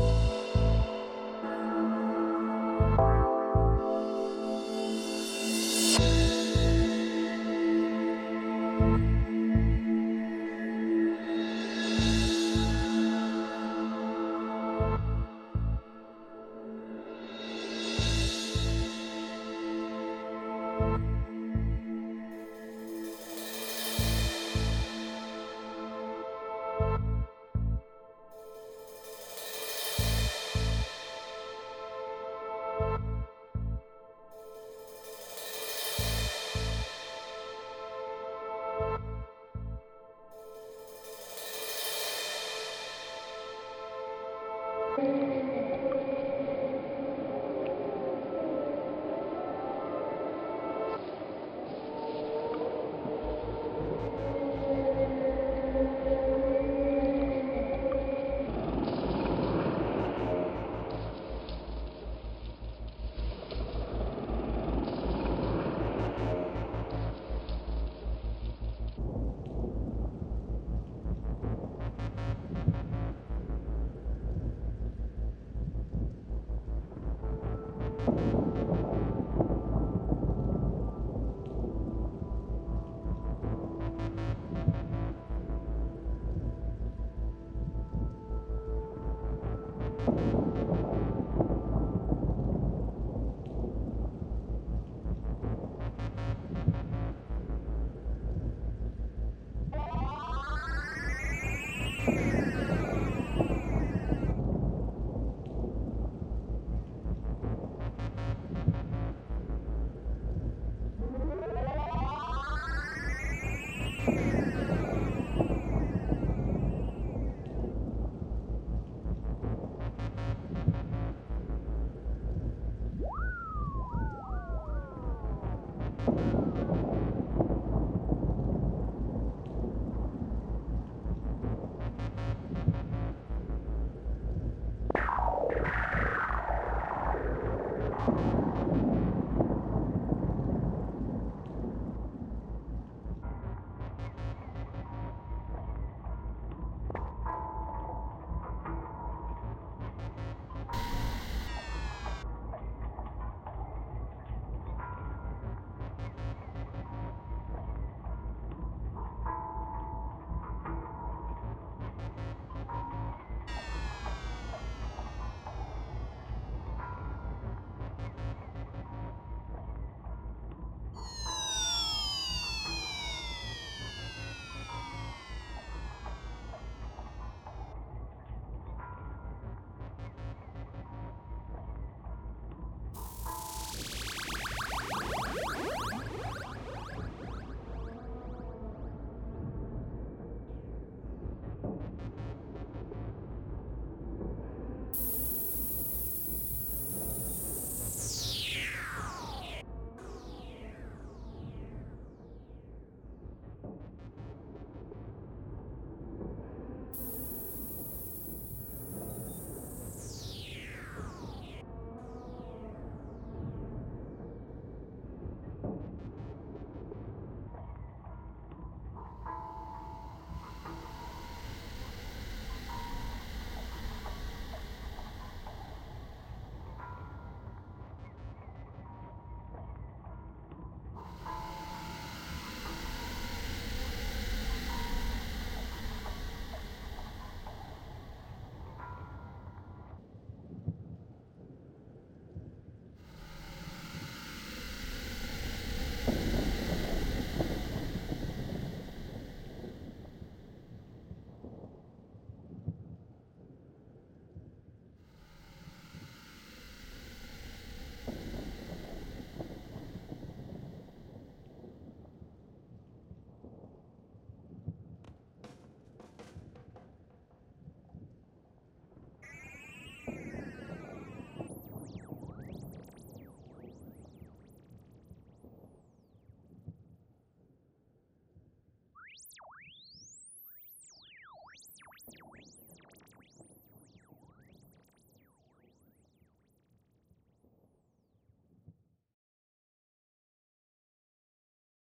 you